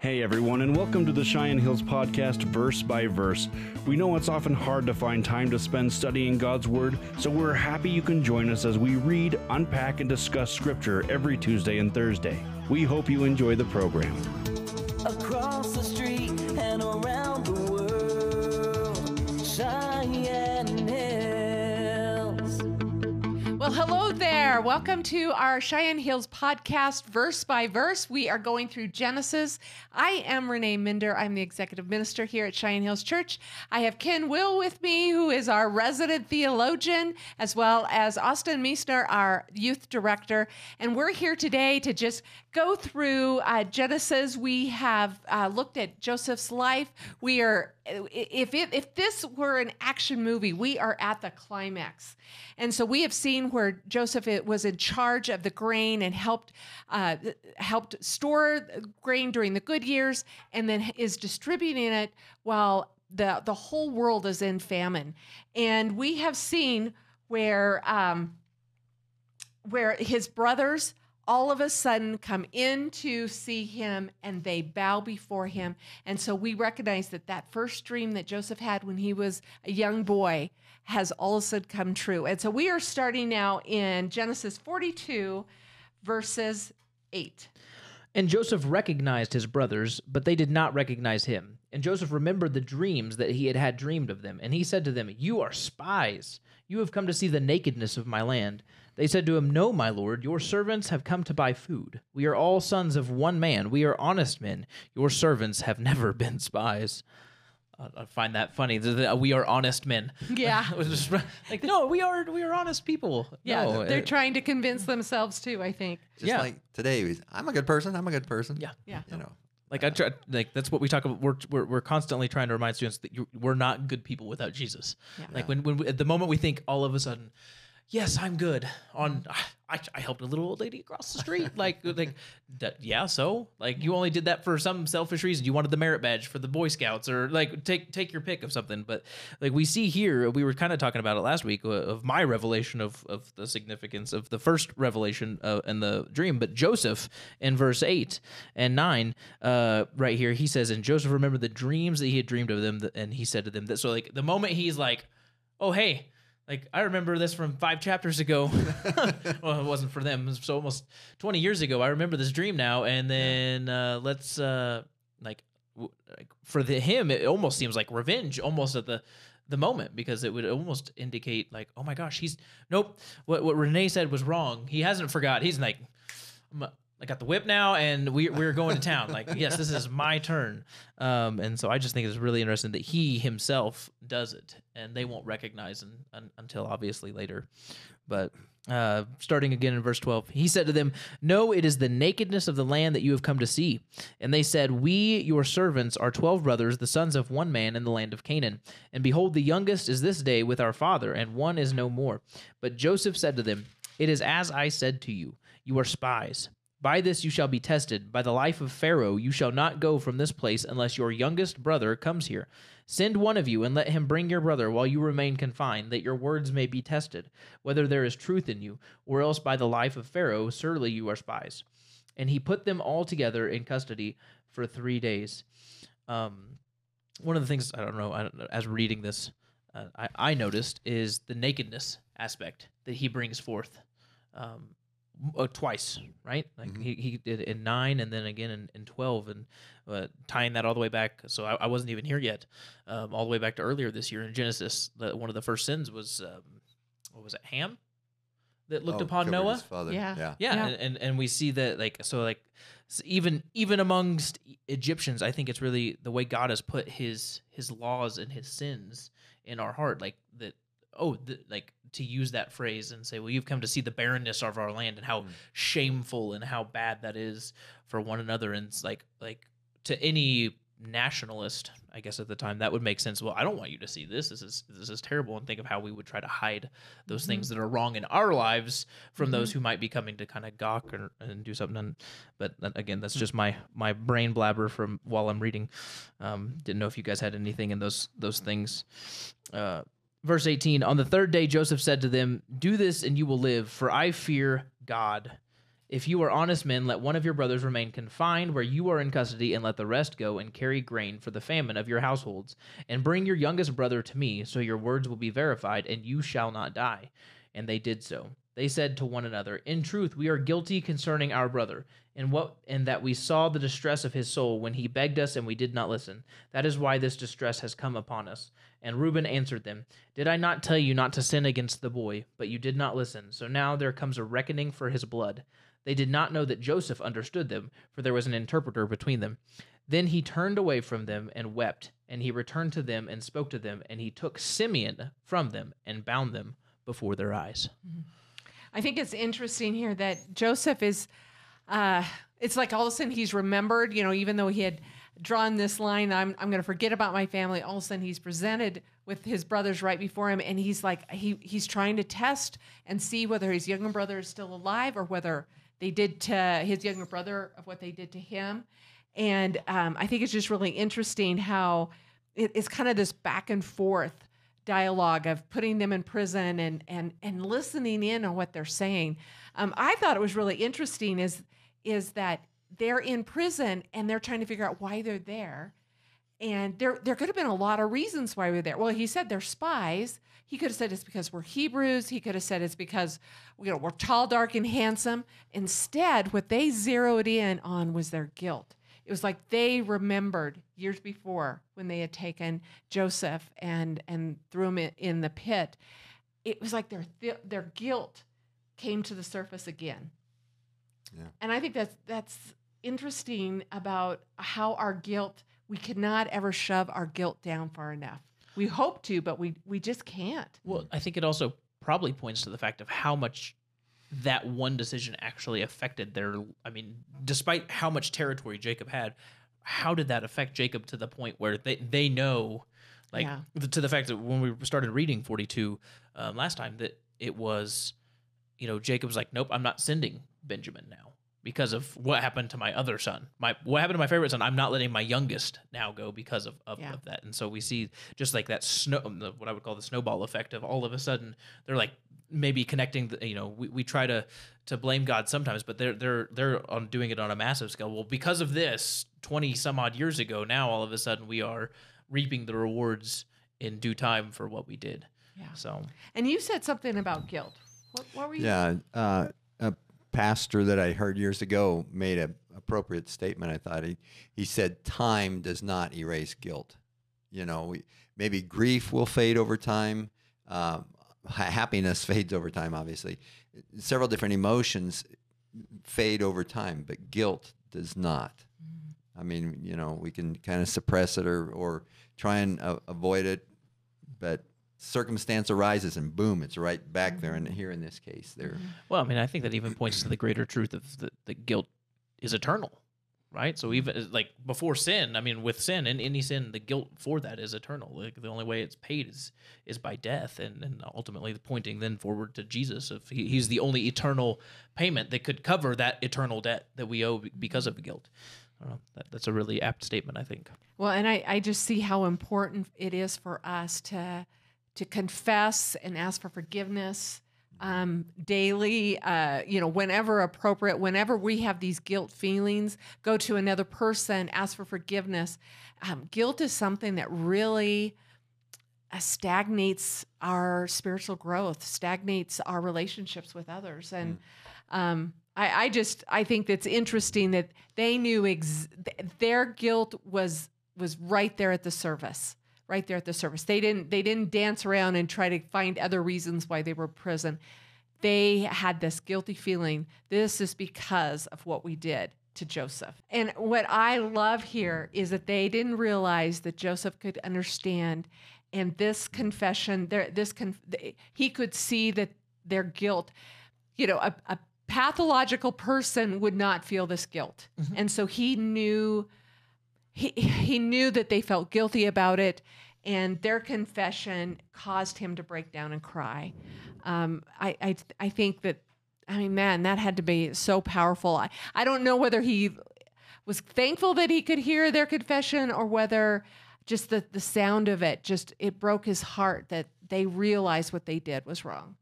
Hey everyone, and welcome to the Cheyenne Hills Podcast, verse by verse. We know it's often hard to find time to spend studying God's Word, so we're happy you can join us as we read, unpack, and discuss Scripture every Tuesday and Thursday. We hope you enjoy the program. Well, hello there. Welcome to our Cheyenne Hills podcast, verse by verse. We are going through Genesis. I am Renee Minder. I'm the executive minister here at Cheyenne Hills Church. I have Ken Will with me, who is our resident theologian, as well as Austin Meisner, our youth director. And we're here today to just go through uh, Genesis. We have uh, looked at Joseph's life. We are, if it, if this were an action movie, we are at the climax, and so we have seen where Joseph was in charge of the grain and helped uh, helped store grain during the good years, and then is distributing it while the the whole world is in famine. And we have seen where. Um, where his brothers all of a sudden come in to see him and they bow before him. And so we recognize that that first dream that Joseph had when he was a young boy has all of a sudden come true. And so we are starting now in Genesis 42, verses 8. And Joseph recognized his brothers, but they did not recognize him. And Joseph remembered the dreams that he had had dreamed of them. And he said to them, You are spies. You have come to see the nakedness of my land. They said to him, No, my lord, your servants have come to buy food. We are all sons of one man. We are honest men. Your servants have never been spies. I find that funny. The- the- We are honest men. Yeah. It was just like, no, we are we are honest people. Yeah, No, they're uh, trying to convince themselves too, I think. Just Yeah. like today, I'm a good person. I'm a good person. Yeah. Yeah. You know, Like I try, like that's what we talk about. We're, we're, we're constantly trying to remind students that you, we're not good people without Jesus. Yeah. Like when when we, at the moment we think all of a sudden, yes, I'm good. On I, I helped a little old lady across the street. like like yeah. So like you only did that for some selfish reason. You wanted the merit badge for the Boy Scouts or like take take your pick of something. But like we see here, we were kind of talking about it last week uh, of my revelation of of the significance of the first revelation uh, the dream. But Joseph in verse eight and nine, uh, right here, he says, "And Joseph remembered the dreams that he had dreamed of them, and he said to them that." So like the moment he's like, "Oh hey." Like I remember this from five chapters ago. well, it wasn't for them. Was almost twenty years ago. I remember this dream now, and then uh, let's uh, like, w- like for the him, it almost seems like revenge, almost at the the moment because it would almost indicate like, oh my gosh, he's nope. What what Renee said was wrong. He hasn't forgot. He's like, I got the whip now, and we we're going to town. Like, yes, this is my turn. Um, and so I just think it's really interesting that he himself does it, and they won't recognize un, un, until obviously later. But uh, starting again in verse 12, he said to them, No, it is the nakedness of the land that you have come to see. And they said, We, your servants, are twelve brothers, the sons of one man in the land of Canaan. And behold, the youngest is this day with our father, and one is no more. But Joseph said to them, It is as I said to you, you are spies. By this you shall be tested. By the life of Pharaoh you shall not go from this place unless your youngest brother comes here. Send one of you and let him bring your brother while you remain confined, that your words may be tested, whether there is truth in you, or else by the life of Pharaoh surely you are spies. And he put them all together in custody for three days. Um, one of the things I don't know, I don't know as reading this, uh, I, I noticed is the nakedness aspect that he brings forth. Um, uh, twice, right? Like he, he did in nine and then again in, in 12 and uh, tying that all the way back. So I, I wasn't even here yet, um, all the way back to earlier this year in Genesis. The, one of the first sins was, um, what was it, Ham that looked Oh, upon Noah? father. Yeah. Yeah. Yeah, Yeah. And, and and we see that like so like s- even even amongst Egyptians, I think it's really the way God has put his his laws and his sins in our heart, like that. Oh, the, like to use that phrase and say, well, you've come to see the barrenness of our land and how shameful and how bad that is for one another, and it's like like to any nationalist, I guess at the time that would make sense. Well, I don't want you to see this. This is this is terrible, and think of how we would try to hide those things that are wrong in our lives from those who might be coming to kind of gawk or, and do something. And, but again, that's just my my brain blabber from while I'm reading. Um, didn't know if you guys had anything in those those things. Uh, verse 18 On the third day, Joseph said to them, Do this and you will live, for I fear God If you are honest men, let one of your brothers remain confined where you are in custody, and let the rest go and carry grain for the famine of your households. And bring your youngest brother to me, so your words will be verified, and you shall not die. And they did so. They said to one another, In truth, we are guilty concerning our brother, and what and that we saw the distress of his soul when he begged us and we did not listen. That is why this distress has come upon us. And Reuben answered them, Did I not tell you not to sin against the boy? But you did not listen. So now there comes a reckoning for his blood. They did not know that Joseph understood them, for there was an interpreter between them. Then he turned away from them and wept, and he returned to them and spoke to them, and he took Simeon from them and bound them before their eyes. I think it's interesting here that Joseph is, uh, it's like all of a sudden he's remembered, you know, even though he had drawn this line, I'm, I'm going to forget about my family. All of a sudden he's presented with his brothers right before him. And he's like, he, he's trying to test and see whether his younger brother is still alive or whether they did to his younger brother of what they did to him. And um, I think it's just really interesting how it, it's kind of this back and forth dialogue of putting them in prison and and and listening in on what they're saying. Um, I thought it was really interesting is is that they're in prison and they're trying to figure out why they're there. And there there could have been a lot of reasons why we're there. Well, he said they're spies. He could have said it's because we're Hebrews. He could have said it's because you know we're tall, dark, and handsome. Instead, what they zeroed in on was their guilt. It was like they remembered years before when they had taken Joseph and and threw him in, in the pit. It was like their their guilt came to the surface again. Yeah. And I think that's that's interesting about how our guilt we cannot ever shove our guilt down far enough. We hope to, but we we just can't. Well, I think it also probably points to the fact of how much that one decision actually affected their I mean, despite how much territory Jacob had, how did that affect Jacob to the point where they they know like Yeah. to the fact that when we started reading 42 um, last time that it was you know Jacob's like nope I'm not sending Benjamin now because of what happened to my other son my what happened to my favorite son I'm not letting my youngest now go because of of, Yeah. of that and so we see just like that snow the, what I would call the snowball effect of all of a sudden they're like maybe connecting the, you know we, we try to to blame God sometimes but they're they're they're on doing it on a massive scale well because of this 20 some odd years ago now all of a sudden we are reaping the rewards in due time for what we did Yeah. so And you said something about guilt. What, what were you? Yeah, uh, a pastor that I heard years ago made a appropriate statement. I thought he he said, "Time does not erase guilt." You know, we, maybe grief will fade over time. Um, happiness fades over time, obviously. Several different emotions fade over time, but guilt does not. I mean, you know, we can kind of suppress it or, or try and uh, avoid it, but circumstance arises and boom, it's right back there. And mm-hmm. here in this case, there. Mm-hmm. well i mean i think that even points to the greater truth of the, the guilt is eternal right? So even mm-hmm. like before sin i mean with sin and any sin the guilt for that is eternal. Like the only way it's paid is is by death and, and ultimately the pointing then forward to jesus if he, he's the only eternal payment that could cover that eternal debt that we owe because of the guilt. I that, that's a really apt statement i think. Well, and I, I just see how important it is for us to to confess and ask for forgiveness um, daily. Uh, you know, whenever appropriate, whenever we have these guilt feelings, go to another person, ask for forgiveness. Um, guilt is something that really uh, stagnates our spiritual growth, stagnates our relationships with others, and um, I, I just I think that's interesting that they knew ex- th- their guilt was was right there at the service, right there at the service. They didn't they didn't dance around and try to find other reasons why they were in prison. They had this guilty feeling. This is because of what we did to Joseph. And what I love here is that they didn't realize that Joseph could understand and this confession there this con- he could see that their guilt you know a, a pathological person would not feel this guilt mm-hmm. and so he knew he he knew that they felt guilty about it and their confession caused him to break down and cry. Um, I, I i think that i mean man that had to be so powerful. I, I don't know whether he was thankful that he could hear their confession or whether just the, the sound of it just it broke his heart that they realized what they did was wrong.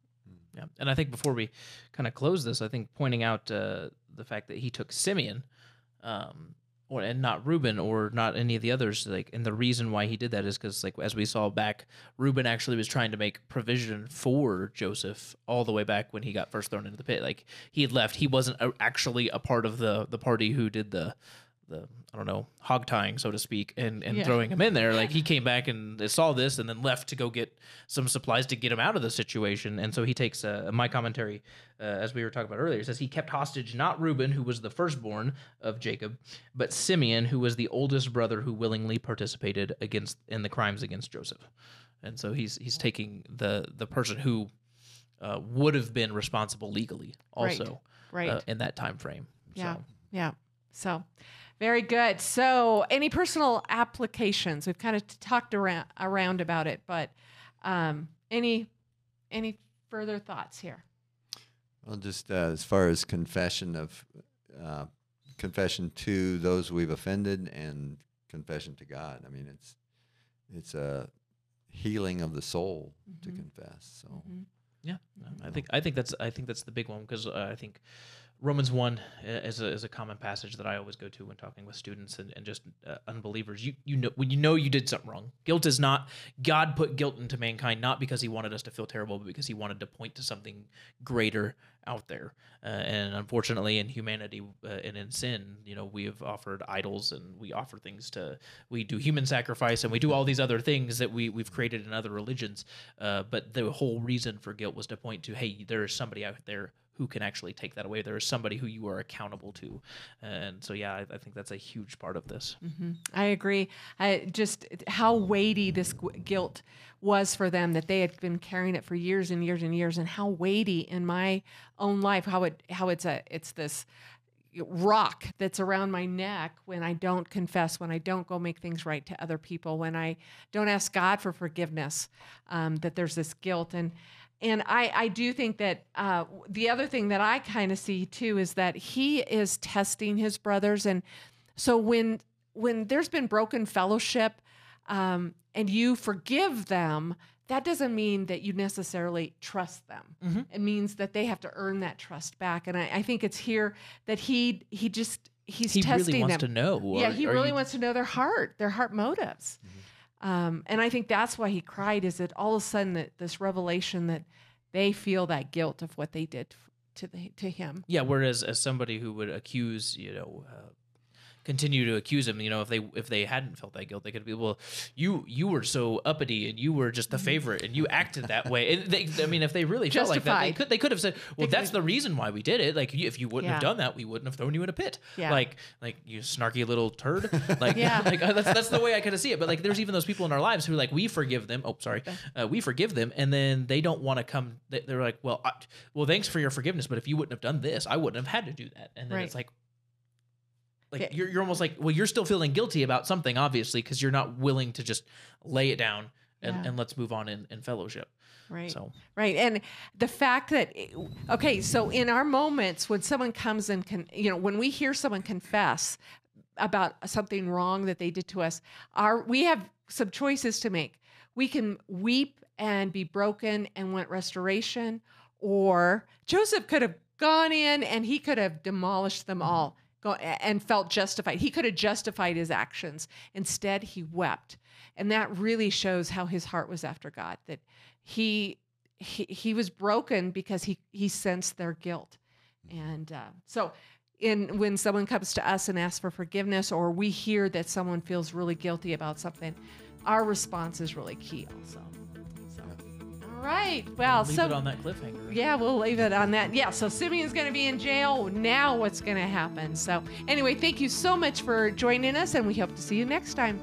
Yeah, and I think before we kind of close this, I think pointing out uh, the fact that he took Simeon, um, or and not Reuben or not any of the others. Like, and the reason why he did that is because, like, as we saw back, Reuben actually was trying to make provision for Joseph all the way back when he got first thrown into the pit. Like, he had left; he wasn't actually a part of the the party who did the the I don't know hog tying, so to speak, and and Yeah. throwing him in there. Like he came back and saw this, and then left to go get some supplies to get him out of the situation. And so he takes uh, my commentary, uh, as we were talking about earlier, says he kept hostage not Reuben, who was the firstborn of Jacob, but Simeon, who was the oldest brother who willingly participated against in the crimes against Joseph. And so he's he's taking the the person who uh, would have been responsible legally Right. also Right. uh, in that time frame. Yeah. So. Yeah. So, very good. So, any personal applications? We've kind of talked around around about it, but um, any any further thoughts here? Well, just uh, as far as confession of uh, confession to those we've offended and confession to God. I mean, it's it's a healing of the soul to Mhm. confess. So Mhm. Yeah, I think I think that's I think that's the big one because uh, I think Romans one uh, is a, is a common passage that I always go to when talking with students and, and just uh, unbelievers. You you know when you know you did something wrong. Guilt is not God put guilt into mankind not because He wanted us to feel terrible, but because He wanted to point to something greater out there. Uh, and unfortunately, in humanity uh, and in sin, you know, we have offered idols and we offer things to we do human sacrifice and we do all these other things that we we've created in other religions. Uh, but the whole reason for guilt was to point to, hey, there is somebody out there who can actually take that away. There is somebody who you are accountable to, and so yeah, I, I think that's a huge part of this. Mhm. I agree. I just how weighty this guilt was for them that they had been carrying it for years and years and years, and how weighty in my own life how it how it's a it's this rock that's around my neck when I don't confess, when I don't go make things right to other people, when I don't ask God for forgiveness, um, that there's this guilt and. And I, I do think that uh, the other thing that I kind of see too is that he is testing his brothers, and so when when there's been broken fellowship um, and you forgive them, that doesn't mean that you necessarily trust them. Mhm. It means that they have to earn that trust back. And I, I think it's here that he he just he's he testing really wants them. to know. yeah, are- he really you- wants to know their heart, their heart motives. Um, and I think that's why he cried. Is that all of a sudden that this revelation that they feel that guilt of what they did to the, to him. Yeah, whereas as somebody who would accuse, you know, uh, continue to accuse him, you know, if they if they hadn't felt that guilt, they could be, well, you you were so uppity and you were just Mm-hmm. the favorite and you acted that way. And they, I mean, if they really felt like that, they could they could have said, well, They that's could- the reason why we did it. Like, if you wouldn't have done that, we wouldn't have thrown you in a pit. Yeah. Like, like you snarky little turd. Like, Yeah. like uh, that's that's the way I kind of see it. But like, there's even those people in our lives who like we forgive them. Oh, sorry, uh, we forgive them, and then they don't want to come. they- They're like, well, I, well, thanks for your forgiveness, but if you wouldn't have done this, I wouldn't have had to do that. And then Right. it's like, like Yeah. you're you're almost like, well, you're still feeling guilty about something, obviously, because you're not willing to just lay it down and, Yeah. and let's move on in, in fellowship. Right. So Right. And the fact that, eh, okay, so in our moments when someone comes and can, you know, when we hear someone confess about something wrong that they did to us, our, we have some choices to make. We can weep and be broken and want restoration, or Joseph could have gone in and he could have demolished them all go, and felt justified. He could have justified his actions. Instead, he wept. And that really shows how his heart was after God, that he he, he was broken because he he sensed their guilt and uh, so in when someone comes to us and asks for forgiveness or we hear that someone feels really guilty about something our response is really key also right well leave so it on that cliffhanger. yeah, we'll leave it on that. Yeah, so Simeon's going to be in jail. Now, what's going to happen? So, anyway, thank you so much for joining us, and we hope to see you next time.